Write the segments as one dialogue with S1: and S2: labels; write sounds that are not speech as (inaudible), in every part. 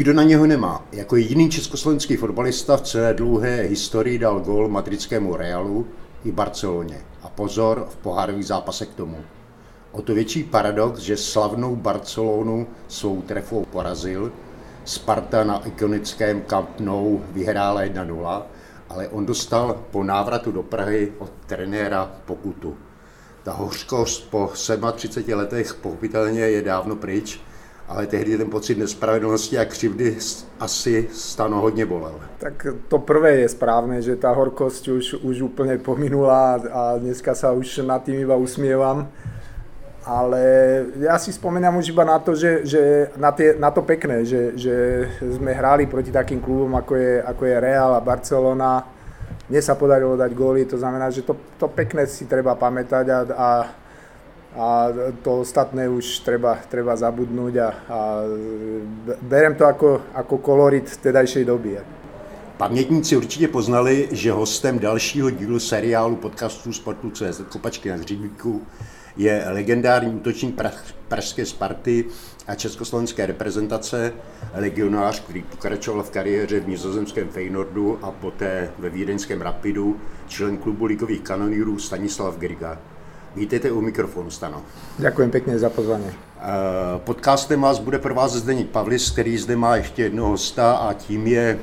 S1: Nikdo na něho nemá. Jako jediný československý fotbalista v celé dlouhé historii dal gól madridskému Realu i Barceloně. A pozor, v pohárových zápasech k tomu. O to větší paradox, že slavnou Barcelonu svou trefou porazil, Sparta na ikonickém Camp Nou vyhrála 1-0, ale on dostal po návratu do Prahy od trenéra pokutu. Ta hořkost po 37 letech pochopitelně je dávno pryč, ale tehdy ten pocit nespravedlnosti a křivdy asi stano hodně bolel.
S2: Tak to prvé je správne, že tá horkosť už, už úplne pominula a dneska sa už nad tým iba usmievam. Ale ja si spomínam už iba na to, že, že na, tie, na to pekné, že, že sme hrali proti takým klubom, ako je, ako je Real a Barcelona. Mne sa podarilo dať góly, to znamená, že to, to pekné si treba pamätať a, a a to ostatné už treba, treba zabudnúť a, a berem to ako, ako kolorit tedajšej doby.
S1: Pamětníci určitě poznali, že hostem dalšího dílu seriálu podcastů Sportu CZ Kopačky na hřibíku je legendární útočník pražské Sparty a československé reprezentace, legionář, který pokračoval v kariéře v nizozemském Feynordu a poté ve vídeňském Rapidu, člen klubu ligových kanonírů Stanislav Griga. Vítejte u mikrofonu, Stano.
S2: Ďakujem pekne za pozvanie.
S1: Eh, podcastem vás bude provázet Zdeník Pavlis, který zde má ještě jednoho hosta a tím je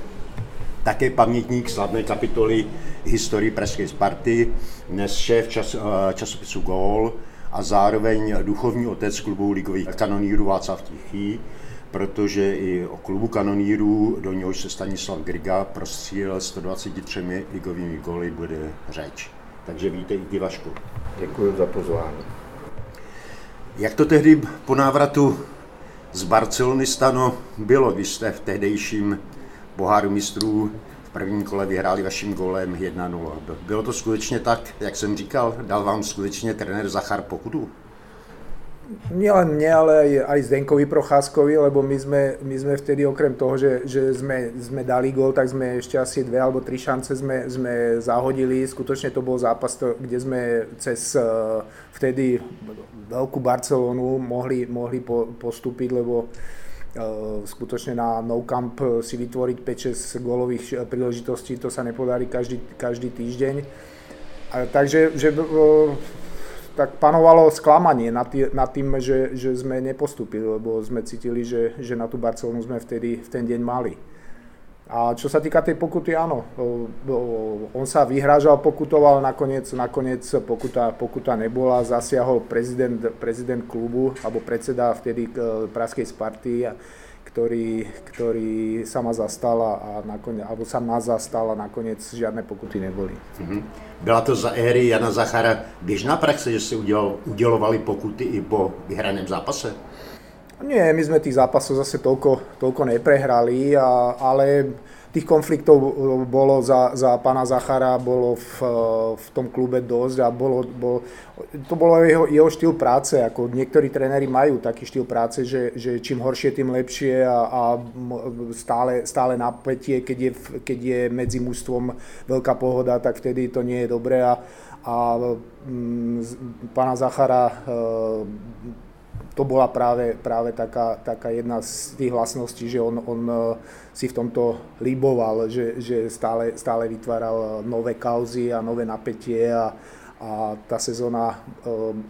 S1: také pamětník slavné kapitoly historii Pražské Sparty, dnes šéf čas, eh, časopisu Gól a zároveň duchovní otec klubu ligových kanonírů Václav Tichý, protože i o klubu kanonírů, do něhož se Stanislav Griga prostřílel 123 ligovými góly, bude řeč. Takže vítej, Vašku.
S3: Děkuji za pozvání.
S1: Jak to tehdy po návratu z Barcelony stano bylo, když jste v tehdejším poháru mistrů v prvním kole vyhráli vaším golem 1-0? Bylo to skutečně tak, jak jsem říkal? Dal vám skutečně trenér Zachar pokutu?
S2: Nielen mne, ale aj, aj Zdenkovi Procházkovi, lebo my sme, my sme vtedy okrem toho, že, že sme, sme dali gol, tak sme ešte asi dve alebo tri šance sme, sme zahodili. Skutočne to bol zápas, to, kde sme cez uh, vtedy veľkú Barcelonu mohli, mohli po, postúpiť, lebo uh, skutočne na No Camp si vytvoriť 5-6 gólových príležitostí, to sa nepodarí každý, každý týždeň. A, takže že, uh, tak panovalo sklamanie nad, tý, nad tým, že, že sme nepostúpili, lebo sme cítili, že, že na tú Barcelonu sme vtedy v ten deň mali. A čo sa týka tej pokuty, áno, on sa vyhrážal, pokutoval, nakoniec, nakoniec pokuta, pokuta nebola, zasiahol prezident, prezident klubu, alebo predseda vtedy e, Praskej Sparty, ktorý, ktorý sa ma zastal a nakoniec, alebo sa nás zastal a nakoniec žiadne pokuty neboli. Mm-hmm.
S1: Byla to za éry Jana Zachara běžná praxe, že si udělal, udělovali pokuty i po vyhraném zápase?
S2: Nie, my sme tých zápasov zase toľko, toľko neprehrali, a, ale tých konfliktov e, bolo za, za pána Zachara bolo v, e, v tom klube dosť a bolo, bol, to bolo jeho, jeho štýl práce. Ako niektorí tréneri majú taký štýl práce, že, že čím horšie, tým lepšie a, a stále, stále napätie, keď je, keď je medzi mužstvom veľká pohoda, tak vtedy to nie je dobré. A, a m, pána Zachara e, to bola práve, práve taká, taká jedna z tých vlastností, že on, on e, si v tomto líboval, že, že stále, stále vytváral nové kauzy a nové napätie a, a tá sezóna um,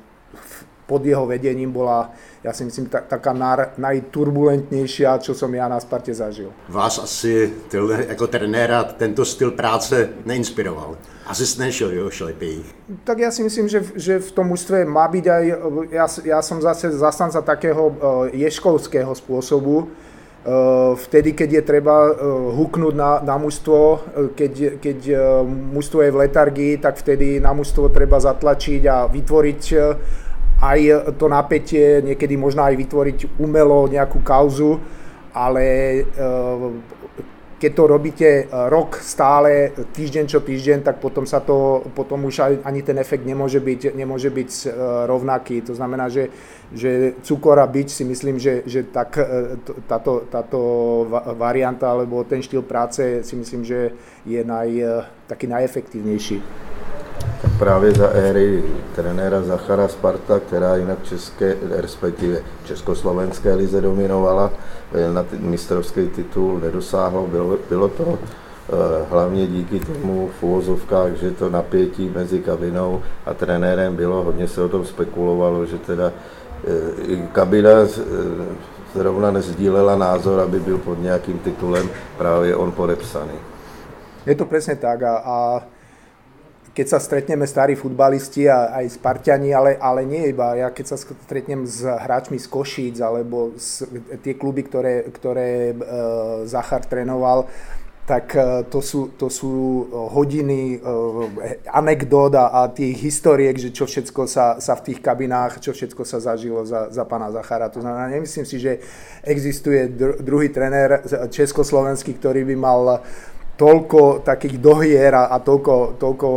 S2: pod jeho vedením bola, ja si myslím, tak, taká nar, najturbulentnejšia, čo som ja na Sparte zažil.
S1: Vás asi jako trenéra tento styl práce neinspiroval? Asi ste nešiel jo, šlepej.
S2: Tak ja si myslím, že, že v tom mužstve má byť aj, ja, ja som zase zastanca takého uh, ješkovského spôsobu, uh, vtedy, keď je treba uh, huknúť na, na mužstvo, keď, keď mužstvo je v letargii, tak vtedy na mužstvo treba zatlačiť a vytvoriť aj to napätie, niekedy možno aj vytvoriť umelo nejakú kauzu, ale keď to robíte rok stále, týždeň čo týždeň, tak potom sa to, potom už ani ten efekt nemôže byť, nemôže byť rovnaký. To znamená, že, že cukor a bič si myslím, že, že tak, táto, táto varianta alebo ten štýl práce si myslím, že je naj, taký najefektívnejší.
S3: Tak právě za éry trenéra Zachara Sparta, která jinak české, respektive československé lize dominovala, eh, na mistrovský titul nedosáhlo. Bylo, bylo to eh, hlavně díky tomu v úvozovkách, že to napětí mezi kabinou a trenérem bylo, hodně se o tom spekulovalo, že teda eh, kabina zrovna nezdílela názor, aby byl pod nějakým titulem právě on podepsaný.
S2: Je to presne tak a, a keď sa stretneme starí futbalisti a aj Spartiani, ale, ale nie iba. Ja keď sa stretnem s hráčmi z Košíc alebo z, tie kluby, ktoré, ktoré e, Zachar trénoval, tak e, to sú, to sú hodiny e, anekdót a, tých historiek, že čo všetko sa, sa v tých kabinách, čo všetko sa zažilo za, za pána Zachara. To znamená, nemyslím si, že existuje dr- druhý trenér československý, ktorý by mal toľko takých dohier a, a toľko, toľko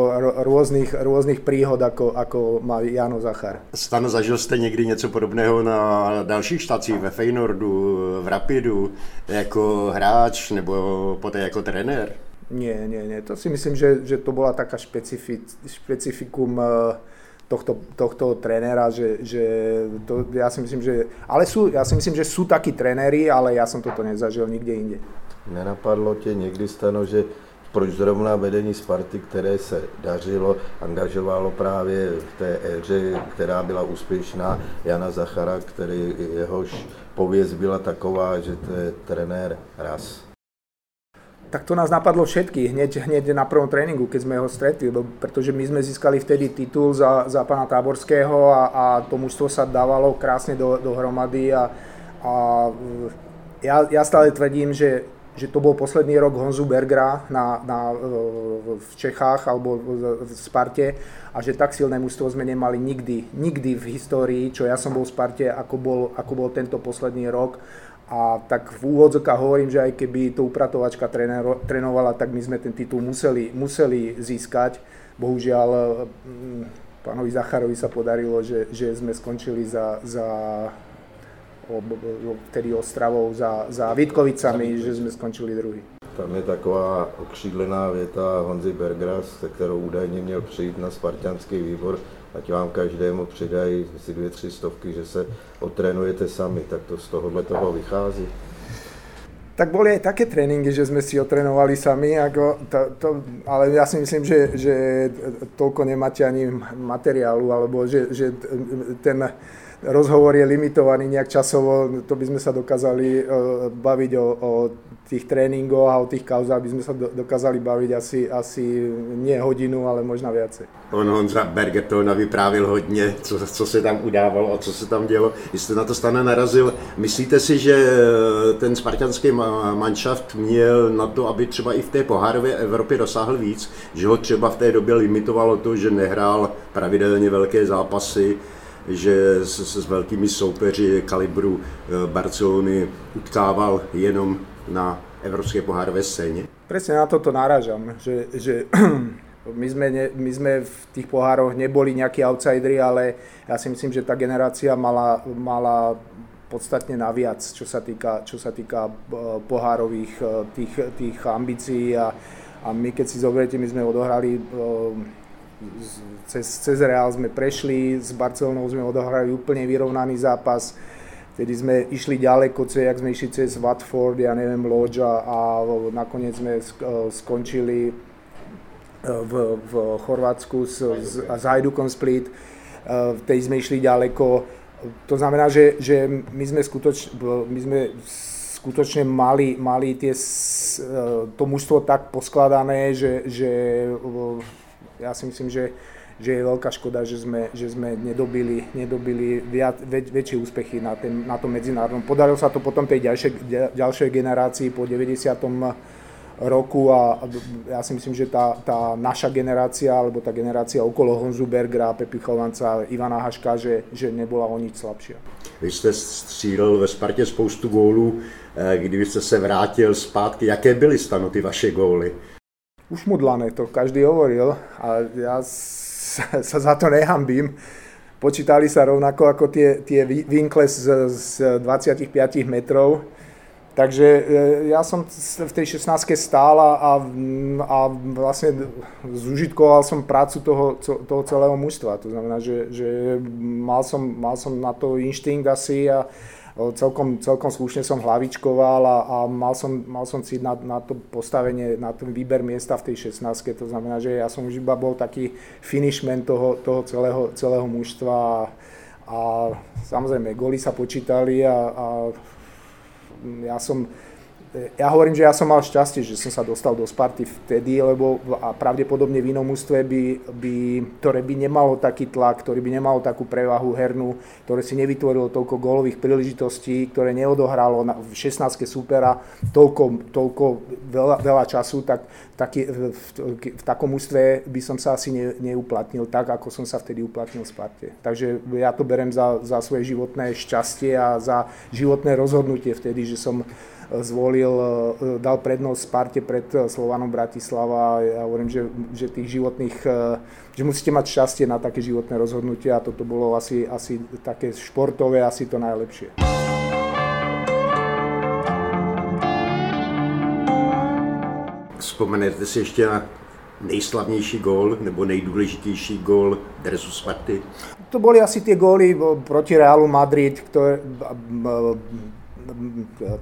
S2: rôznych, rôznych príhod, ako, ako má Jano Zachar.
S1: Stan, zažil jste někdy něco podobného na dalších štacích, ve Feynordu, v Rapidu, jako hráč nebo poté jako trenér?
S2: Nie, nie, nie. To si myslím, že, že to bola taká špecifi, špecifikum eh, tohto, tohto trénera, že, že to, ja si myslím, že, ale sú, ja si myslím, že sú takí tréneri, ale ja som toto nezažil nikde inde.
S3: Nenapadlo tě někdy stano, že proč zrovna vedení Sparty, které se dařilo, angažovalo právě v té éře, která byla úspěšná, Jana Zachara, který jehož pověst byla taková, že to je trenér raz.
S2: Tak to nás napadlo všetkých hneď, hneď na prvom tréningu, keď sme ho stretli, pretože my sme získali vtedy titul za, za pána Táborského a, a to mužstvo sa dávalo krásne do, dohromady a, a ja, ja stále tvrdím, že že to bol posledný rok Honzu Bergera na, na, v Čechách alebo v Sparte a že tak silné mužstvo sme nemali nikdy, nikdy v histórii, čo ja som bol v Sparte, ako bol, ako bol tento posledný rok. A tak v úvodzokách hovorím, že aj keby to upratovačka trénovala, tak my sme ten titul museli, museli získať. Bohužiaľ, mm, pánovi Zacharovi sa podarilo, že, že sme skončili za, za vtedy Ostravou za, za Vítkovicami, že jsme skončili druhý.
S3: Tam je taková okřídlená věta Honzy Bergera, se kterou údajně měl přijít na spartianský výbor, ať vám každému přidají si dvě, tři stovky, že se otrénujete sami, tak to z tohohle toho vychází.
S2: Tak boli aj také tréningy, že sme si otrénovali sami, ako to, to, ale ja si myslím, že, že toľko nemáte ani materiálu, alebo že, že ten, rozhovor je limitovaný nejak časovo, to by sme sa dokázali uh, baviť o, o tých tréningoch a o tých kauzách by sme sa do, dokázali baviť asi, asi nie hodinu, ale možná viacej.
S1: On Honza Berger to navyprávil hodně, co, co se tam udávalo a co se tam dělo. Jste na to stane narazil. Myslíte si, že eh, ten spartanský manšaft měl na to, aby třeba i v té pohárové Evropě dosáhl víc, že ho třeba v té době limitovalo to, že nehrál pravidelně velké zápasy, že s, s velkými soupeři kalibru eh, Barcelony utkával jenom na evropské pohárové scéně?
S2: Presne na toto náražam, že, že (clears throat) my, sme ne, my sme v tých pohároch neboli nejakí outsideri, ale ja si myslím, že tá generácia mala, mala podstatne naviac, čo sa týka, čo sa týka eh, pohárových eh, tých, tých ambícií a, a my keď si zoberiete, my sme odohrali cez, cez Real sme prešli, s Barcelonou sme odohrali úplne vyrovnaný zápas, Vtedy sme išli ďaleko, jak sme išli cez Watford, ja neviem, Lodge a nakoniec sme skončili e, v, v Chorvátsku s, s, s Hajdukom Split. E, vtedy sme išli ďaleko. To znamená, že, že my sme skutočne, my sme skutočne mali, mali tie, e, to mužstvo tak poskladané, že, že ja si myslím, že, že je veľká škoda, že sme, že sme nedobili, nedobili viac, väč, väčšie úspechy na, ten, na tom medzinárodnom. Podarilo sa to potom tej ďalšej, ďalšej generácii po 90. roku a ja si myslím, že tá, tá naša generácia, alebo tá generácia okolo Honzu Bergera, Pepi Chovanca, Ivana Haška, že, že nebola o nič slabšia.
S1: Vy jste střílel ve Spartě spoustu gólů, eh, kdybyste se vrátil zpátky, jaké byly stano ty vaše góly?
S2: Už mudlané, to každý hovoril a ja sa za to nehambím. Počítali sa rovnako ako tie, tie vinkle z, z 25 metrov Takže e, ja som v tej 16 stál a, a vlastne zužitkoval som prácu toho, toho celého mužstva. To znamená, že, že mal, som, mal som na to inštinkt asi a celkom, celkom slušne som hlavičkoval a, a mal, som, mal som cít na, na to postavenie, na ten výber miesta v tej 16 To znamená, že ja som už iba bol taký finishman toho, toho celého, celého mužstva a, a samozrejme, goly sa počítali a, a ja som ja hovorím, že ja som mal šťastie, že som sa dostal do Sparty vtedy, lebo a pravdepodobne v inom ústve by, by, ktoré by nemalo taký tlak, ktorý by nemalo takú prevahu hernú, ktoré si nevytvorilo toľko gólových príležitostí, ktoré neodohralo na, v 16 supera toľko, toľko veľa, veľa času, tak taký, v, v, v takom ústve by som sa asi ne, neuplatnil tak, ako som sa vtedy uplatnil v Sparte. Takže ja to berem za, za svoje životné šťastie a za životné rozhodnutie vtedy, že som zvolil, e, dal prednosť Sparte pred e, Slovanom Bratislava. Ja hovorím, že, že tých životných, e, že musíte mať šťastie na také životné rozhodnutia a toto bolo asi, asi také športové, asi to najlepšie.
S1: Vzpomenete si ještě na nejslavnější gól nebo nejdůležitější gól dresu Sparty?
S2: To boli asi tie góly proti Realu Madrid, ktoré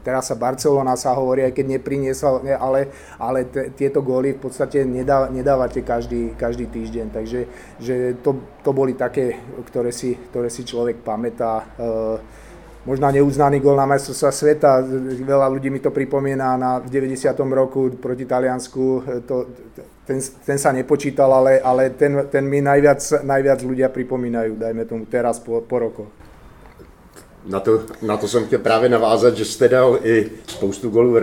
S2: teraz sa Barcelona sa hovorí, aj keď nepriniesol, ale, ale t- tieto góly v podstate nedá, nedávate každý, každý týždeň, takže že to, to boli také, ktoré si, ktoré si človek pamätá. E, možná neuznaný gól na majstrovstvá sveta. Veľa ľudí mi to pripomína na, v 90. roku proti Taliansku. To, ten, ten sa nepočítal, ale, ale ten, ten mi najviac, najviac ľudia pripomínajú, dajme tomu teraz po, po rokoch.
S1: Na to, na to jsem chtěl právě navázat, že jste dal i spoustu golů v,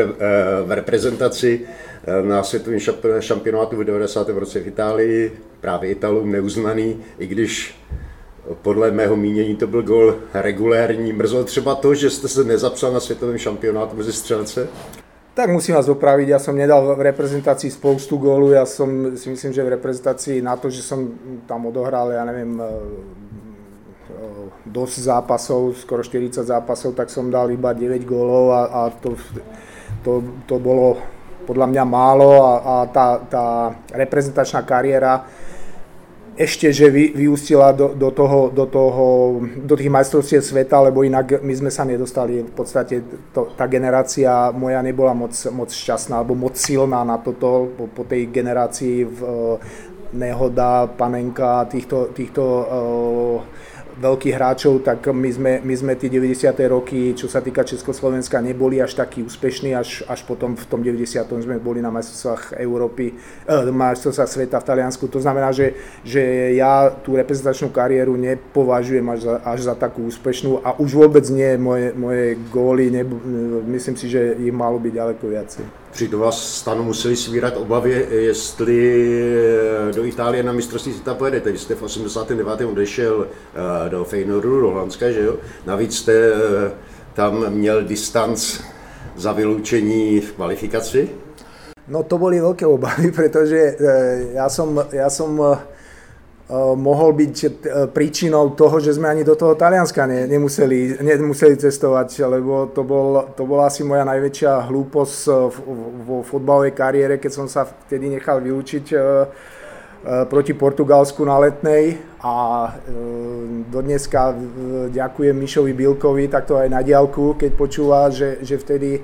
S1: v reprezentaci eh, na světovém šampionátu v 90. roce v Itálii, právě Italům neuznaný, i když podle mého mínění to byl gol regulérní. Mrzlo třeba to, že jste se nezapsal na světovém šampionátu mezi střelce?
S2: Tak musím vás opraviť, ja som nedal v reprezentácii spoustu gólu, ja som si myslím, že v reprezentácii na to, že som tam odohral, ja neviem, dosť zápasov, skoro 40 zápasov, tak som dal iba 9 gólov a, a to, to, to bolo podľa mňa málo a, a tá, tá reprezentačná kariéra ešte, že vy, vyústila do, do, toho, do, toho, do tých majstrovstiev sveta, lebo inak my sme sa nedostali, v podstate to, tá generácia moja nebola moc, moc šťastná, alebo moc silná na toto, po, po tej generácii v, Nehoda, Panenka, týchto, týchto uh, veľkých hráčov, tak my sme, my sme tie 90. roky, čo sa týka Československa, neboli až takí úspešní, až, až potom v tom 90. sme boli na majstrovstvách Európy, eh, majstrovstvách sveta v Taliansku. To znamená, že, že ja tú reprezentačnú kariéru nepovažujem až za, až za takú úspešnú a už vôbec nie moje, moje góly, ne, myslím si, že ich malo byť ďaleko viacej
S1: při vás stanu museli svírat obavy, jestli eh, do Itálie na mistrovství světa pojedete. Vy jste v 89. odešel eh, do Feyenoordu, do Holandska, že jo? Navíc jste eh, tam měl distanc za vyloučení v kvalifikaci?
S2: No to boli veľké obavy, (laughs) pretože ja som, ja som mohol byť eh, príčinou toho, že sme ani do toho Talianska ne, nemuseli, nemuseli cestovať, lebo to, bol, to bola asi moja najväčšia hlúposť eh, vo fotbalovej kariére, keď som sa vtedy nechal vylúčiť proti Portugalsku na letnej. A do dneska ďakujem Mišovi Bilkovi takto aj na diálku, keď počúva, že, že vtedy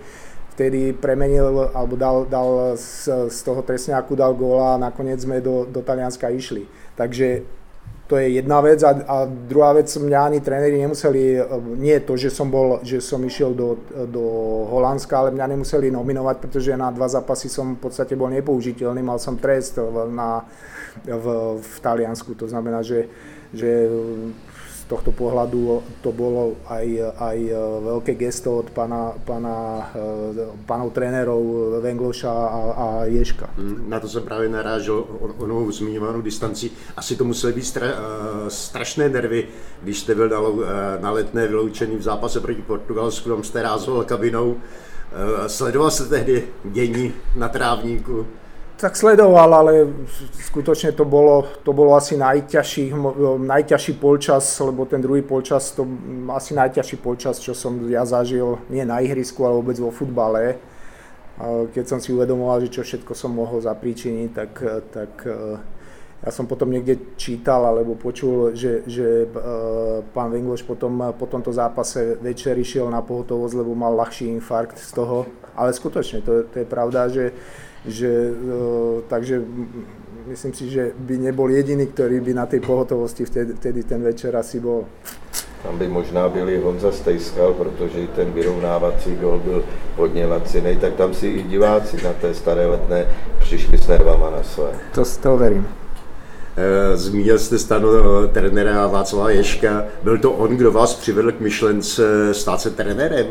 S2: vtedy premenil, alebo dal, dal z, z toho trestňáku dal góla a nakoniec sme do, do Talianska išli. Takže to je jedna vec a, a druhá vec, mňa ani tréneri nemuseli, nie to, že som, bol, že som išiel do, do Holandska, ale mňa nemuseli nominovať, pretože na dva zápasy som v podstate bol nepoužiteľný, mal som trest na, v, v Taliansku, to znamená, že, že tohto pohľadu to bolo aj, aj veľké gesto od pána, pána, pánov trénerov Vengloša a, a Ješka.
S1: Mm, na to jsem právě narážel onou zmiňovanou distanci. Asi to musely být stra, strašné nervy, když jste byl na letné vyloučený v zápase proti Portugalsku, tam jste rázoval kabinou. Sledoval se tehdy dění na trávníku?
S2: Tak sledoval, ale skutočne to bolo, to bolo asi najťažší, najťažší polčas, lebo ten druhý polčas, to asi najťažší polčas, čo som ja zažil, nie na ihrisku, ale vôbec vo futbale. Keď som si uvedomoval, že čo všetko som mohol zapríčiniť, tak, tak e, ja som potom niekde čítal alebo počul, že, že e, pán Vengloš potom po tomto zápase večer išiel na pohotovosť, lebo mal ľahší infarkt z toho. Ale skutočne, to, to je pravda, že že, e, takže myslím si, že by nebol jediný, ktorý by na tej pohotovosti vtedy, vtedy ten večer asi bol.
S3: Tam by možná byl i Honza Stejskal, protože ten vyrovnávací gol byl hodně laciný, tak tam si i diváci na té staré letné přišli s nervama na své.
S2: To, to verím.
S1: E, zmínil jste stanu e, trenéra Václava Ješka. Byl to on, kdo vás přivedl k myšlence stát se trenérem?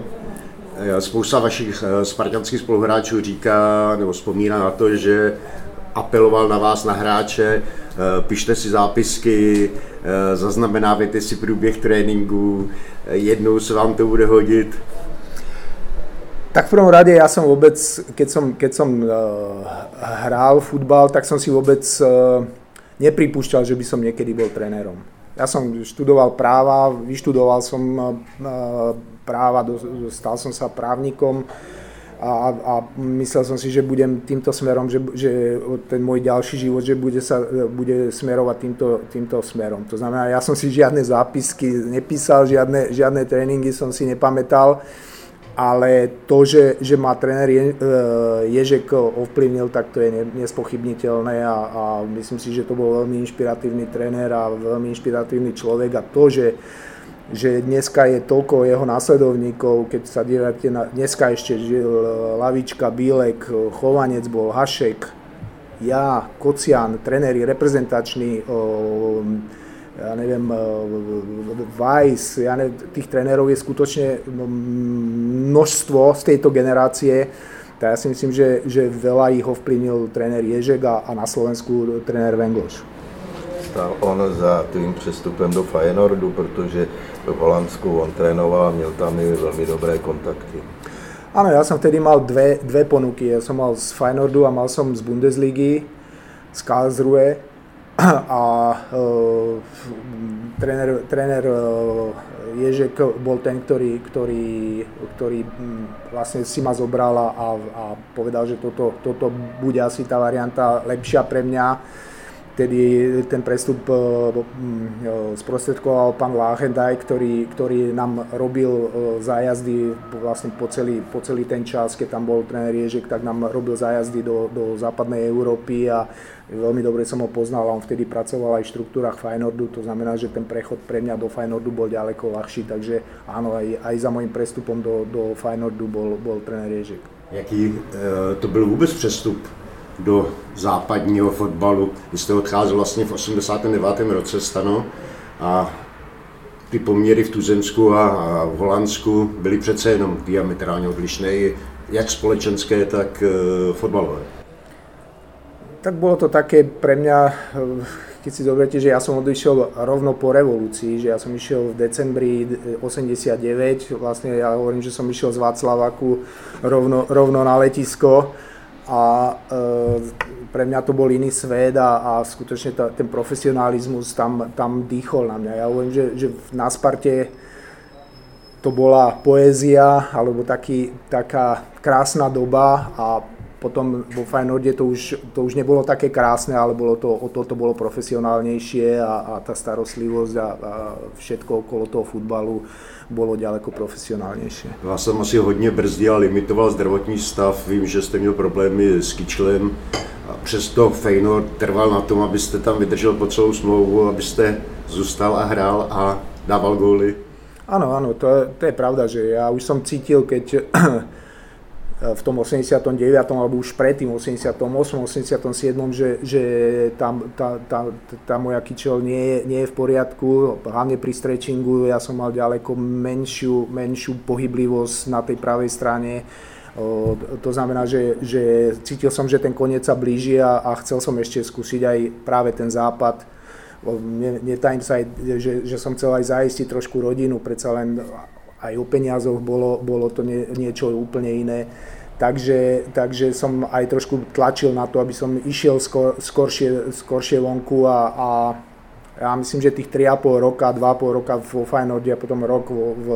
S1: Eh, spousta vašich eh, spartanských spoluhráčů říká nebo vzpomíná na to, že apeloval na vás, na hráče, eh, pište si zápisky, zaznamenávejte si průběh tréninku, jednou se vám to bude hodit.
S2: Tak v prvom rade ja som vôbec, keď som, keď som uh, hral futbal, tak som si vôbec uh, nepripúšťal, že by som niekedy bol trénerom. Ja som študoval práva, vyštudoval som uh, práva, stal som sa právnikom a, a myslel som si, že budem týmto smerom, že, že ten môj ďalší život, že bude, sa, bude smerovať týmto, týmto smerom. To znamená, ja som si žiadne zápisky nepísal, žiadne, žiadne tréningy som si nepamätal, ale to, že, že ma tréner Je, e, Ježek ovplyvnil, tak to je nespochybniteľné a, a myslím si, že to bol veľmi inšpiratívny tréner a veľmi inšpiratívny človek a to, že že dneska je toľko jeho následovníkov, keď sa dívate na, dneska ešte žil Lavička, Bílek, Chovanec bol, Hašek, ja, Kocian, trenéri reprezentační, ja neviem, Weiss, ja neviem, tých trénerov je skutočne množstvo z tejto generácie, tak ja si myslím, že, že veľa ich ovplyvnil tréner Ježek a, a na Slovensku tréner Vengloš.
S3: Stal on za tým přestupem do Feyenoordu, protože v Holandsku on trénoval a měl tam i veľmi dobré kontakty.
S2: Áno, ja som vtedy mal dve, dve ponuky. Ja som mal z Feyenoordu a mal som z Bundesligy, z Karlsruhe a uh, tréner, uh, Ježek bol ten, ktorý, ktorý, ktorý um, vlastne si ma zobral a, a povedal, že toto, toto bude asi tá varianta lepšia pre mňa Vtedy ten prestup e, mm, sprostredkoval pán Láchendaj, ktorý, ktorý nám robil e, zájazdy vlastne po celý, po celý ten čas, keď tam bol tréner Ježek, tak nám robil zájazdy do, do západnej Európy a veľmi dobre som ho poznal. A on vtedy pracoval aj v štruktúrach Feyenoordu, to znamená, že ten prechod pre mňa do Feyenoordu bol ďaleko ľahší, takže áno, aj, aj za môjim prestupom do, do Feyenoordu bol, bol tréner Ježek.
S1: Jaký e, to byl vůbec přestup do západního fotbalu. Vy jste odcházel vlastně v 89. roce stano a ty poměry v Tuzemsku a, a v Holandsku byly přece jenom diametrálně odlišné, jak společenské, tak e, fotbalové.
S2: Tak bolo to také pre mňa, e, keď si zoberiete, že ja som odišiel rovno po revolúcii, že ja som išiel v decembri 89, vlastne ja hovorím, že som išiel z Václavaku rovno, rovno na letisko, a e, pre mňa to bol iný svet a, a skutočne to, ten profesionalizmus tam, tam dýchol na mňa. Ja hovorím, že, že na Sparte to bola poézia alebo taký, taká krásna doba a potom vo Feyenoorde to už, to už nebolo také krásne, ale bolo to, o to, to bolo profesionálnejšie a, a tá starostlivosť a, a všetko okolo toho futbalu bolo ďaleko profesionálnejšie.
S1: Vás som asi hodně brzdil a limitoval zdravotní stav. Vím, že jste měl problémy s kyčlem. A přesto Feyenoord trval na tom, abyste tam vydržel po celou smlouvu, abyste zůstal a hrál a dával góly.
S2: Áno, áno, to, to je pravda, že ja už som cítil, keď v tom 89. alebo už predtým 88. 87. že, že tam, tá, tá, tá moja kyčel nie je, nie je v poriadku, hlavne pri stretchingu, ja som mal ďaleko menšiu, menšiu pohyblivosť na tej pravej strane, to znamená, že, že cítil som, že ten koniec sa blíži a, a chcel som ešte skúsiť aj práve ten západ, netajím sa aj, že, že som chcel aj zaistiť trošku rodinu, predsa len aj o peniazoch bolo, bolo to nie, niečo úplne iné. Takže, takže som aj trošku tlačil na to, aby som išiel skor, skoršie, skoršie vonku a, a ja myslím, že tých 3,5 roka, 2,5 roka vo Feyenoorde a potom rok v, v,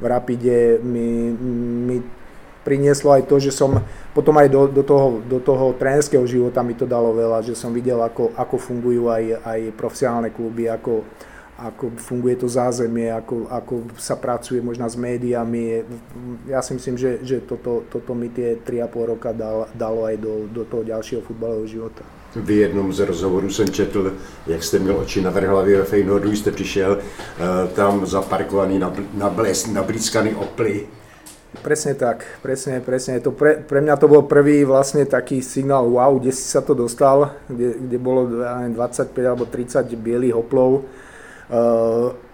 S2: v Rapide mi, mi prinieslo aj to, že som potom aj do, do, toho, do toho trénerského života mi to dalo veľa, že som videl, ako, ako fungujú aj, aj profesionálne kluby, ako, ako funguje to zázemie, ako, ako sa pracuje možno s médiami. Ja si myslím, že, že toto, toto mi tie 3,5 roka dal, dalo aj do, do toho ďalšieho futbalového života.
S1: V jednom z rozhovorů jsem četl, jak jste měl oči na vrhlavě ve Feynordu, jste přišel uh, tam zaparkovaný na, na bles, nablízkaný oply.
S2: Presne tak, presne, presne. To pre, pre mňa to bol prvý vlastne taký signál, wow, kde si sa to dostal, kde, kde bolo ja neviem, 25 alebo 30 bielých oplov Eh,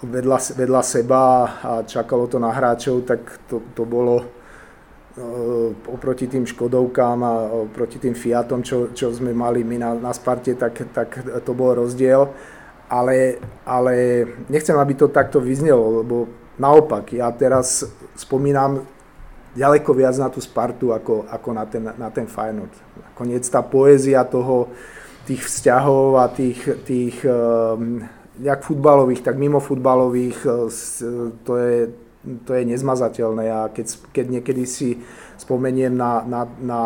S2: vedľa, vedľa seba a čakalo to na hráčov, tak to, to bolo eh, oproti tým Škodovkám a oproti tým Fiatom, čo, čo sme mali my na, na Sparte, tak, tak to bol rozdiel. Ale, ale nechcem, aby to takto vyznelo, lebo naopak, ja teraz spomínam ďaleko viac na tú Spartu ako, ako na ten, na ten Feyenoord. Nakoniec tá poézia toho, tých vzťahov a tých, tých um, jak futbalových, tak mimo futbalových, e, to je, to je nezmazateľné. A keď, keď niekedy si spomeniem na, na, na,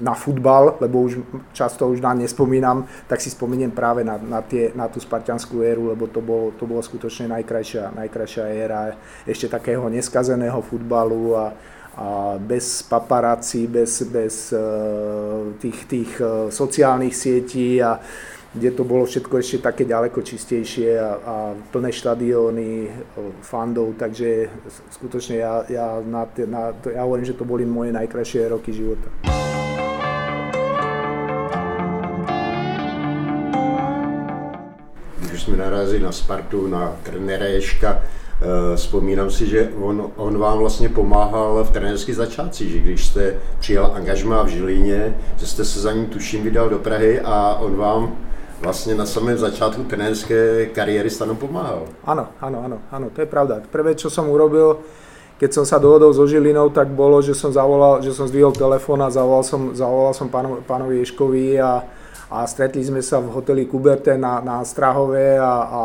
S2: na futbal, lebo už často už na nespomínam, tak si spomeniem práve na, na, tie, na tú spartianskú éru, lebo to bolo, to bolo skutočne najkrajšia, najkrajšia éra ešte takého neskazeného futbalu a, a bez paparáci, bez, bez uh, tých, tých sociálnych sietí a kde to bolo všetko ešte také ďaleko čistejšie a, a plné štadióny, fandov, takže skutočne ja, ja, na, na, to, ja hovorím, že to boli moje najkrajšie roky života.
S1: Když jsme narazili na Spartu, na trenéra Ješka, eh, vzpomínám si, že on, on vám vlastně pomáhal v trenérských začátcích, že když jste přijal angažmá v Žilíně, že jste se za ním tuším vydal do Prahy a on vám vlastne na samém začátku trenérskej kariéry stanom pomáhal.
S2: Áno, áno, áno, áno, to je pravda. Prvé, čo som urobil, keď som sa dohodol so Žilinou, tak bolo, že som zavolal, že som zdvihol telefón a zavolal som, zavolal som pánovi Ješkovi a, a stretli sme sa v hoteli Kuberte na, na Strahove a, a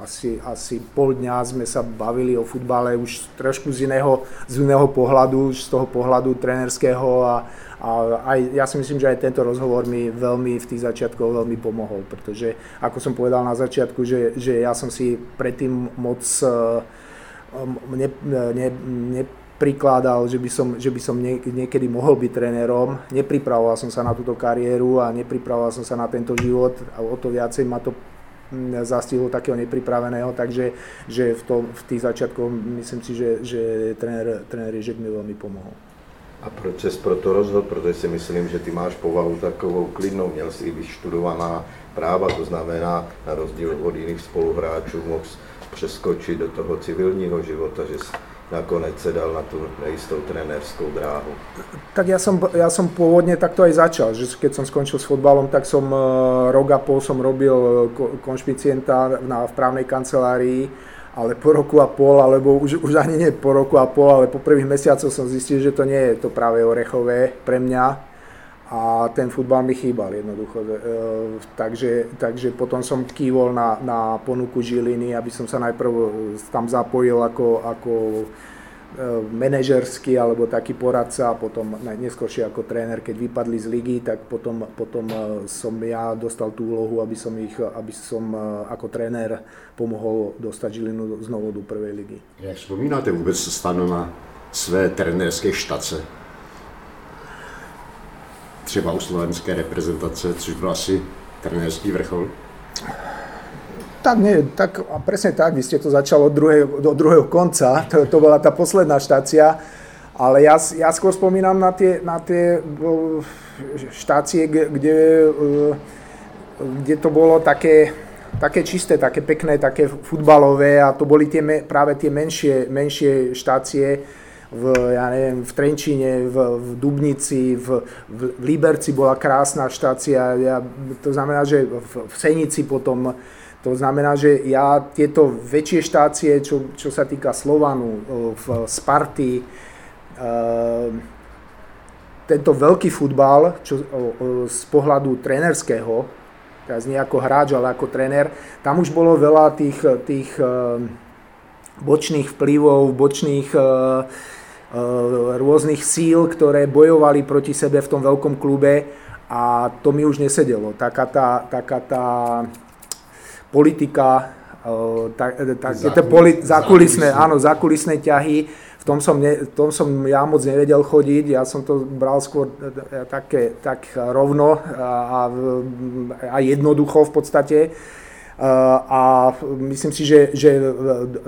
S2: asi, asi pol dňa sme sa bavili o futbale už trošku z iného, z iného pohľadu, z toho pohľadu trenerského a, a aj, ja si myslím, že aj tento rozhovor mi veľmi v tých začiatkoch veľmi pomohol, pretože ako som povedal na začiatku, že, že ja som si predtým moc uh, ne, ne, neprikládal, že by som, že by som nie, niekedy mohol byť trénerom. Nepripravoval som sa na túto kariéru a nepripravoval som sa na tento život a o to viacej ma to mm, zastihlo takého nepripraveného, takže že v, tom, v tých začiatkoch myslím si, že, že tréner, tréner Ježek mi veľmi pomohol.
S3: A proč ses proto rozhodl? Protože si myslím, že ty máš povahu takovou klidnou, měl jsi vyštudovaná práva, to znamená, na rozdíl od jiných spoluhráčů, mohl přeskočit do toho civilního života, že jsi nakonec se dal na tú neistou trenérskou dráhu.
S2: Tak ja som, ja som pôvodne takto aj začal, že keď som skončil s fotbalom, tak som e, rok a pol som robil konšpicienta na, v právnej kancelárii ale po roku a pol, alebo už, už ani nie po roku a pol, ale po prvých mesiacoch som zistil, že to nie je to práve orechové pre mňa a ten futbal mi chýbal jednoducho. E, takže, takže potom som kývol na, na ponuku Žiliny, aby som sa najprv tam zapojil ako, ako E, manažerský alebo taký poradca a potom neskôršie ako tréner, keď vypadli z ligy, tak potom, potom e, som ja dostal tú úlohu, aby som, ich, aby som e, ako tréner pomohol dostať Žilinu znovu do prvej ligy.
S1: Jak vzpomínáte vůbec stanu na své trenérské štace? Třeba u slovenské reprezentace, což byl asi trenérský vrchol?
S2: Tak nie, tak a presne tak, vy ste to začalo od druhého, od druhého konca, to, to bola tá posledná štácia Ale ja, ja skôr spomínam na tie, na tie štácie, kde, kde to bolo také, také čisté, také pekné, také futbalové a to boli tie, práve tie menšie, menšie štácie, v, ja neviem, v Trenčíne, v, v Dubnici, v, v Liberci bola krásna štácia, ja, to znamená, že v, v Senici potom, to znamená, že ja tieto väčšie štácie, čo, čo sa týka Slovanu, v Sparty, Ehm, tento veľký futbal, čo z pohľadu trenerského, teraz nie ako hráč, ale ako tréner, tam už bolo veľa tých, tých bočných vplyvov, bočných ehm, rôznych síl, ktoré bojovali proti sebe v tom veľkom klube a to mi už nesedelo. Taká tá, taká tá politika, tak, tak, zákulisné, zákulisné, áno, zákulisné ťahy, v tom som, ne, v tom som ja moc nevedel chodiť, ja som to bral skôr e, e, také, tak rovno a, a jednoducho v podstate. E, a myslím si, že, že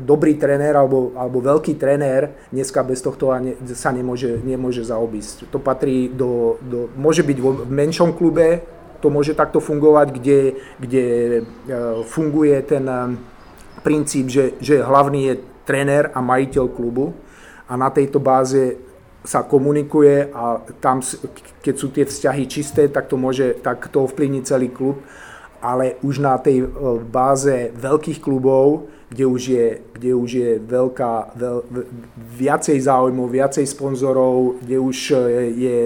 S2: dobrý tréner alebo, alebo veľký tréner dneska bez tohto sa nemôže, nemôže zaobísť. To patrí do, do, môže byť v menšom klube, to môže takto fungovať, kde, kde funguje ten princíp, že, že hlavný je tréner a majiteľ klubu a na tejto báze sa komunikuje a tam, keď sú tie vzťahy čisté, tak to môže, tak to ovplyvní celý klub, ale už na tej e, báze veľkých klubov, kde už je, kde už je veľká, veľ, viacej záujmov, viacej sponzorov, kde už e, je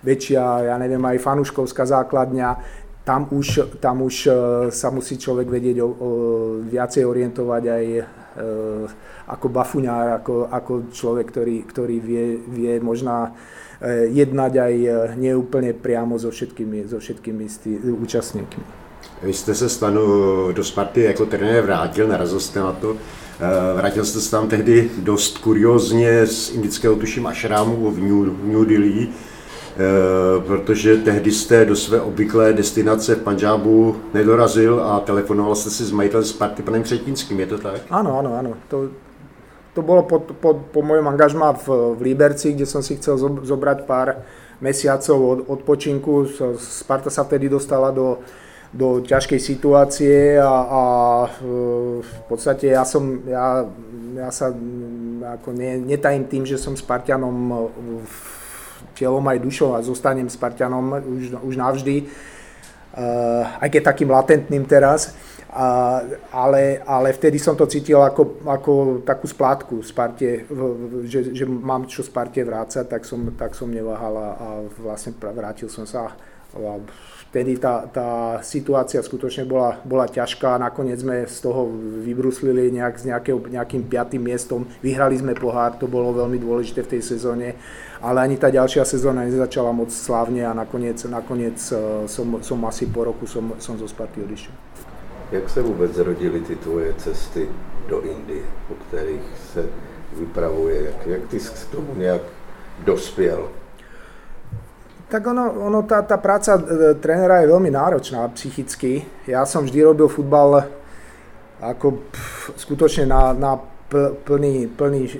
S2: väčšia, ja neviem, aj fanúškovská základňa, tam už, tam už e, sa musí človek vedieť o, o, viacej orientovať aj ako bafuňár, ako, ako človek, ktorý, ktorý vie, vie možná jednať aj neúplne priamo so všetkými, so všetkými účastníkmi.
S1: Vy jste se stanu do Sparty jako trenér vrátil, narazil jste na to. Eh, vrátil jste se tam tehdy dost kuriozně z indického tuším ašrámu v New, New Delhi, protože tehdy jste do své obvyklé destinace v Panžábu nedorazil a telefonoval jste si s majitelem Sparty panem Křetínským, je to tak?
S2: Áno, áno, áno. To, to bolo po, po, po mojom angažmá v, v Liberci, kde som si chcel zobrať pár mesiacov od odpočinku. Sparta sa vtedy dostala do, do ťažkej situácie a, a v podstate ja som, ja, ja sa ako ne, netajím tým, že som Spartianom telom aj dušou a zostanem Spartianom už, už navždy, uh, aj keď takým latentným teraz. A, ale, ale vtedy som to cítil ako, ako takú splátku Sparte, že, že mám čo Sparte vrácať, tak som, tak som neváhal a, a vlastne vrátil som sa. Vtedy tá, tá situácia skutočne bola, bola ťažká, nakoniec sme z toho vybruslili nejak, s nejakého, nejakým piatým miestom, vyhrali sme pohár, to bolo veľmi dôležité v tej sezóne, ale ani tá ďalšia sezóna nezačala moc slávne a nakoniec, nakoniec eh, som, som asi po roku som, som zo Sparty odišiel.
S3: Jak se vůbec zrodily ty tvoje cesty do Indie, po kterých se vypravuje? Jak, jak ty k tomu nějak dospěl?
S2: Tak ono, ono tá, tá práca e, trénera je veľmi náročná psychicky. Ja som vždy robil futbal ako pff, skutočne na, na plný, plný e,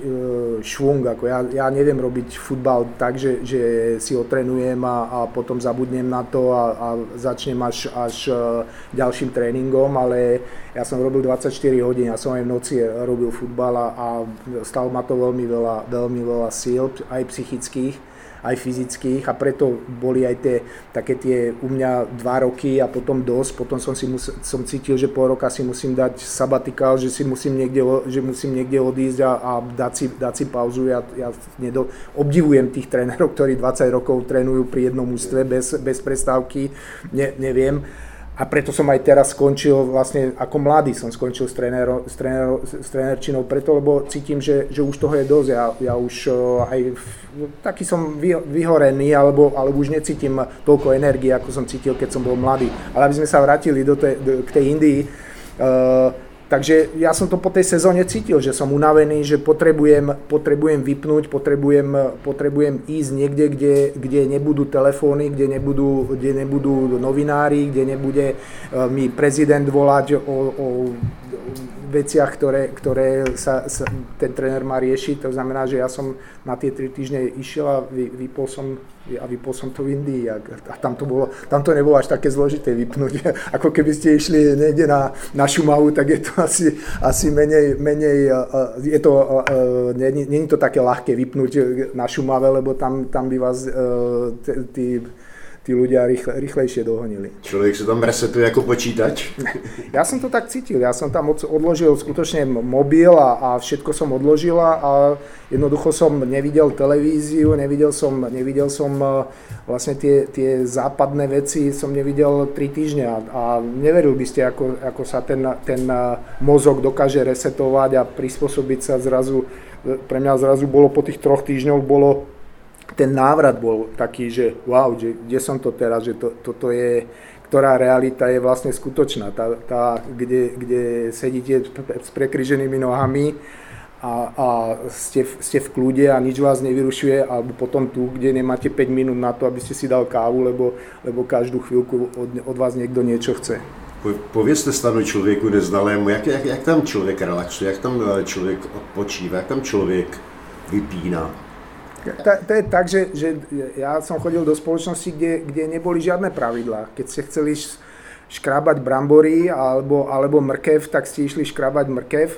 S2: švung. Ako ja, ja neviem robiť futbal tak, že, že si ho trénujem a, a potom zabudnem na to a, a začnem až, až e, ďalším tréningom, ale ja som robil 24 hodín, ja som aj v noci robil futbal a, a stalo ma to veľmi veľa, veľmi veľa síl, aj psychických aj fyzických a preto boli aj tie, také tie u mňa dva roky a potom dosť, potom som si musel, som cítil, že pol roka si musím dať sabatikál, že si musím niekde, že musím niekde odísť a, a dať, si, dať si pauzu. Ja, ja nedo, obdivujem tých trénerov, ktorí 20 rokov trénujú pri jednom ústve bez, bez prestávky, ne, neviem a preto som aj teraz skončil vlastne ako mladý som skončil s, trénero, s, trénero, s trénerčinou preto, lebo cítim, že, že už toho je dosť. Ja, ja už aj taký som vy, vyhorený, alebo, alebo už necítim toľko energie, ako som cítil, keď som bol mladý. Ale aby sme sa vrátili do te, do, k tej Indii, uh, Takže ja som to po tej sezóne cítil, že som unavený, že potrebujem, potrebujem vypnúť, potrebujem, potrebujem ísť niekde, kde, kde nebudú telefóny, kde nebudú, kde nebudú novinári, kde nebude e, mi prezident volať o, o veciach, ktoré, ktoré sa, sa ten tréner má riešiť. To znamená, že ja som na tie tri týždne išiel a vy, vypol som a vypol som to v Indii a, a tam, to bolo, tam to nebolo až také zložité vypnúť. (laughs) Ako keby ste išli niekde na, na Šumavu, tak je to asi, asi menej, menej je to, není, to také ľahké vypnúť na Šumave, lebo tam, tam by vás tí tí ľudia rýchle, rýchlejšie dohonili.
S1: Človek sa tam resetuje ako počítač? (laughs)
S2: Ja som to tak cítil, ja som tam odložil skutočne mobil a, a všetko som odložil a jednoducho som nevidel televíziu, nevidel som, nevidel som e, vlastne tie, tie západné veci, som nevidel tri týždňa a, a neveril by ste, ako, ako sa ten, ten e, mozog dokáže resetovať a prispôsobiť sa zrazu, e, pre mňa zrazu bolo po tých troch týždňoch bolo ten návrat bol taký, že wow, že kde som to teraz, že to, toto je, ktorá realita je vlastne skutočná, tá, tá kde, kde sedíte s prekryženými nohami a, a ste, ste v kľude a nič vás nevyrušuje, alebo potom tu, kde nemáte 5 minút na to, aby ste si dal kávu, lebo, lebo každú chvíľku od, od vás niekto niečo chce.
S1: Povězte stanu člověku nezdalému, jak, jak, jak tam člověk relaxuje, jak tam člověk odpočívá, jak tam člověk vypíná.
S2: To, to je tak, že, že ja som chodil do spoločnosti, kde, kde neboli žiadne pravidlá. Keď ste chceli škrábať brambory alebo, alebo mrkev, tak ste išli škrábať mrkev,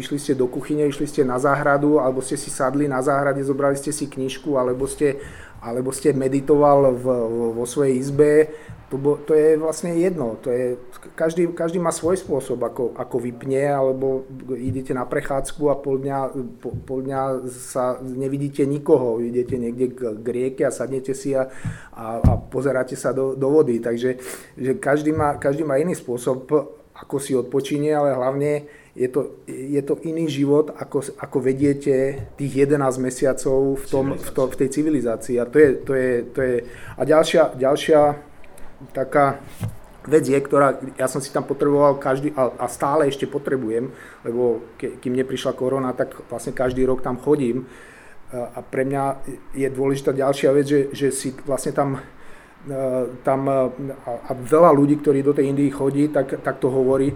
S2: išli ste do kuchyne, išli ste na záhradu, alebo ste si sadli na záhrade, zobrali ste si knižku, alebo ste, alebo ste meditoval v, vo svojej izbe, to, to je vlastne jedno. To je, každý, každý má svoj spôsob, ako, ako vypne, alebo idete na prechádzku a pol dňa, po, pol dňa sa nevidíte nikoho. Idete niekde k, k rieke a sadnete si a, a, a pozeráte sa do, do vody. Takže že každý, má, každý má iný spôsob, ako si odpočinie, ale hlavne je to, je to iný život, ako, ako vediete tých 11 mesiacov v, tom, v, to, v tej civilizácii. A to je, to je, to je a ďalšia, ďalšia taká vec je, ktorá, ja som si tam potreboval každý, a, a stále ešte potrebujem, lebo ke, kým neprišla korona, tak vlastne každý rok tam chodím. A, a pre mňa je dôležitá ďalšia vec, že, že si vlastne tam, tam a, a veľa ľudí, ktorí do tej Indii chodí, tak, tak to hovorí,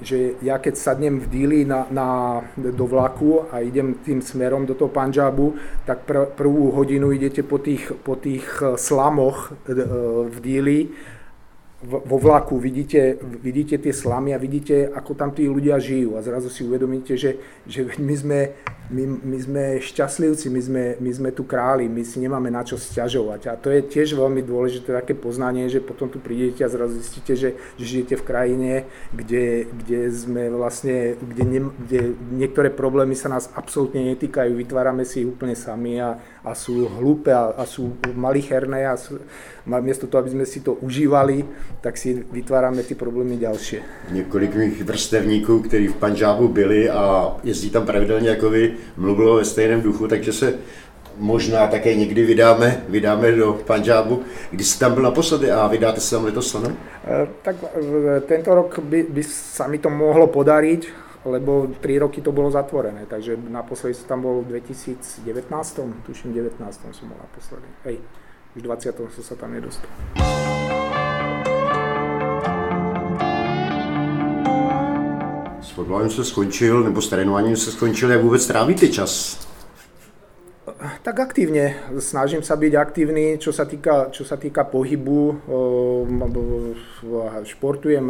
S2: že ja keď sadnem v díli na, na, do vlaku a idem tým smerom do toho Panžabu, tak pr, prvú hodinu idete po tých, po tých slamoch e, v díli vo vlaku vidíte, vidíte tie slamy a vidíte, ako tam tí ľudia žijú a zrazu si uvedomíte, že, že my, sme, my, my sme šťastlivci, my sme, my sme tu králi, my si nemáme na čo sťažovať. A to je tiež veľmi dôležité také poznanie, že potom tu prídete a zrazu zistíte, že, že žijete v krajine, kde, kde sme vlastne, kde, ne, kde niektoré problémy sa nás absolútne netýkajú, vytvárame si ich úplne sami a, a sú hlúpe a, a sú malicherné a sú, miesto toho, aby sme si to užívali, tak si vytváráme ty problémy ďalšie.
S1: Několik mých vrstevníků, kteří v Panžábu byli a jezdí tam pravidelně jako vy, mluvilo ve stejném duchu, takže se možná také někdy vydáme, vydáme do Panžábu. Kdy jsi tam byl naposledy a vydáte se tam letos, ano?
S2: E, tak e, tento rok by, by sa mi to mohlo podariť, lebo 3 roky to bolo zatvorené, takže naposledy som tam bol v 2019, tuším 19 som bol naposledy. Hej, už 20 som sa tam nedostal.
S1: S fotbalem se skončil, nebo s trénováním se skončil, jak vůbec trávíte čas?
S2: Tak aktívne. Snažím sa byť aktívny, čo sa týka, čo sa týka pohybu. Športujem,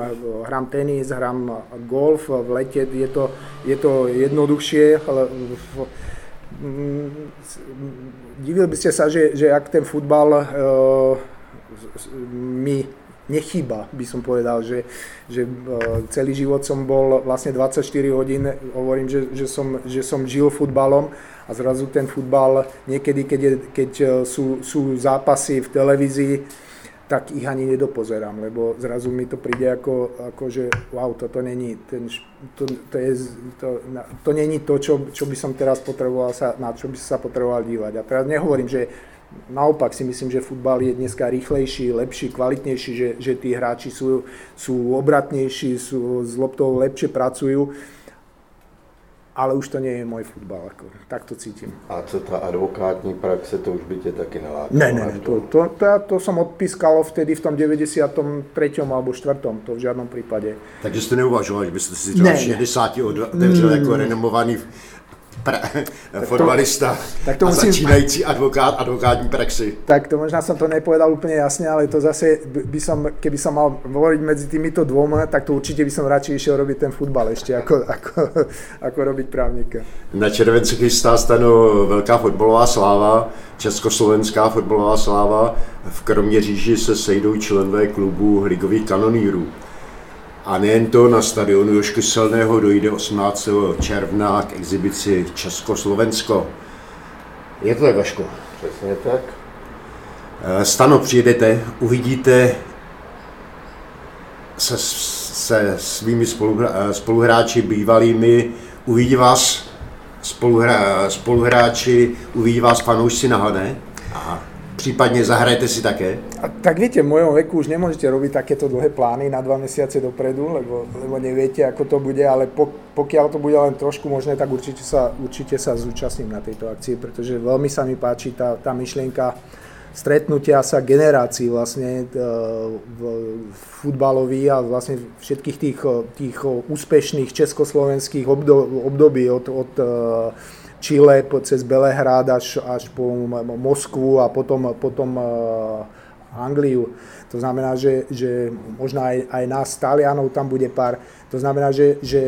S2: hrám tenis, hrám golf. V lete je to, je to jednoduchšie. Divil by ste sa, že, že ak ten futbal mi nechýba, by som povedal, že, že e, celý život som bol vlastne 24 hodín, hovorím, že, že, som, že som žil futbalom a zrazu ten futbal niekedy, keď, je, keď e, sú, sú zápasy v televízii, tak ich ani nedopozerám, lebo zrazu mi to príde ako, ako že wow, toto není, ten, to, to, je, to, to není to, čo, čo by som teraz potreboval sa, na čo by sa potreboval dívať. A teraz nehovorím, že Naopak si myslím, že futbal je dneska rýchlejší, lepší, kvalitnejší, že, že tí hráči sú, sú obratnejší, sú s loptou lepšie pracujú. ale už to nie je môj futbal, ako, tak to cítim.
S3: A co ta advokátní praxe, to už by tě taky nelákalo?
S2: Ne, ne, ne, to, to, to, to som odpískalo vtedy v tom 93. alebo 4. to v žiadnom prípade.
S1: Takže jste neuvažoval, že byste si třeba 60 otevřel jako renomovaný pra, fotbalista tak to, tak to a musím... začínající advokát advokátní praxi.
S2: Tak to možná som to nepovedal úplne jasne, ale to zase by som, keby som mal hovoriť medzi týmito dvoma, tak to určite by som radšej išiel robiť ten futbal ešte, ako, ako, ako robiť právnika.
S1: Na červenci chystá stano velká fotbalová sláva, československá fotbalová sláva. V Kroměříži se sejdou členové klubu ligových kanonírů. A nejen to, na stadionu Jošky Selného dojde 18. června k exibici Československo. Je to tak, Vaško?
S3: Přesně tak.
S1: Eh, Stano, přijedete, uvidíte se, se svými eh, spoluhráči bývalými, uvidí vás spoluhra, spoluhráči, uvidí vás fanoušci na Hané. Aha. Případne zahrajete si také?
S2: A, tak viete, v mojom veku už nemôžete robiť takéto dlhé plány na dva mesiace dopredu, lebo, lebo neviete, ako to bude, ale po, pokiaľ to bude len trošku možné, tak určite sa, určite sa zúčastním na tejto akcii, pretože veľmi sa mi páči tá, tá myšlienka stretnutia sa generácií vlastne e, v futbalový a vlastne všetkých tých, tých úspešných československých období od, od e, Chile cez Belehrad až, až po Moskvu a potom, potom uh, Angliu. To znamená, že, že možno aj, aj nás, Talianov, tam bude pár. To znamená, že, že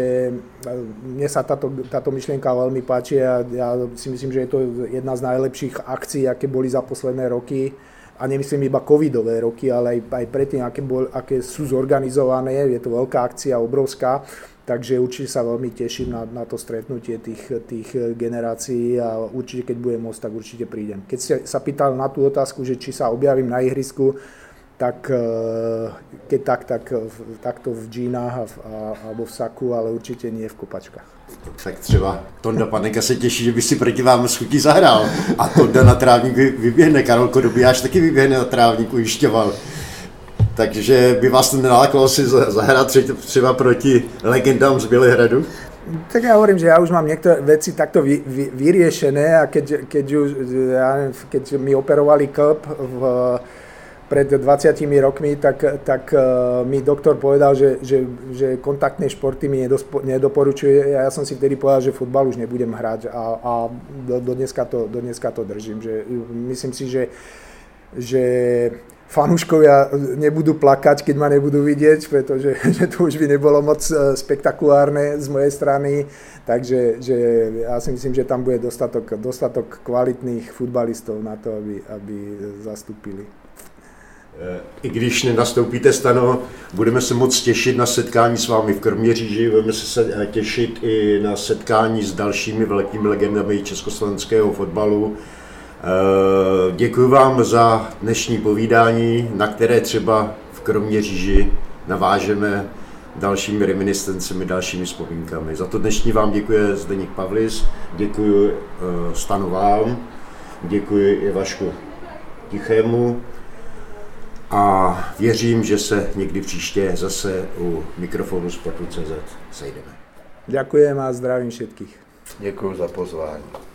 S2: mne sa táto, táto myšlienka veľmi páči a ja si myslím, že je to jedna z najlepších akcií, aké boli za posledné roky. A nemyslím iba covidové roky, ale aj, aj predtým, aké, bol, aké sú zorganizované. Je to veľká akcia, obrovská. Takže určite sa veľmi teším na, na to stretnutie tých, tých generácií a určite keď budem môcť, tak určite prídem. Keď ste sa pýtal na tú otázku, že či sa objavím na ihrisku, tak eh, keď tak, tak takto v džínách alebo v saku, ale určite nie v kopačkách.
S1: Tak třeba Tonda Paneka se těší, že by si proti vám s chutí zahrál. A Tonda na trávník vyběhne, Karol Kodobiáš taky vyběhne na trávník, ujišťoval. Takže by vás to nenáklo si zahrát třeba proti legendám z Bělehradu?
S2: Tak ja hovorím, že ja už mám niektoré veci takto vy, vy, vyriešené a keď, keď, už, ja, keď mi operovali klb v, pred 20 rokmi, tak, tak uh, mi doktor povedal, že, že, že kontaktné športy mi nedospo, nedoporučuje. Ja som si vtedy povedal, že futbal už nebudem hrať a, a do, do, dneska to, do dneska to držím. Že, myslím si, že, že fanúškovia nebudú plakať, keď ma nebudú vidieť, pretože (laughs) že to už by nebolo moc e, spektakulárne z mojej strany. Takže že ja si myslím, že tam bude dostatok, dostatok kvalitných futbalistov na to, aby, aby zastúpili.
S1: I když nenastoupíte stano, budeme se moc těšit na setkání s vámi v Kroměříži, budeme se těšit i na setkání s dalšími velkými legendami československého fotbalu. Eh, děkuji vám za dnešní povídání, na které třeba v Kroměříži navážeme dalšími reminiscencemi, dalšími vzpomínkami. Za to dnešní vám děkuje Zdeněk Pavlis, děkuji uh, Stanu vám, děkuji i Vašku Tichému a věřím, že se někdy příště zase u mikrofonu Sportu.cz sejdeme.
S2: Ďakujem a zdravím všetkých.
S3: Děkuji za pozvání.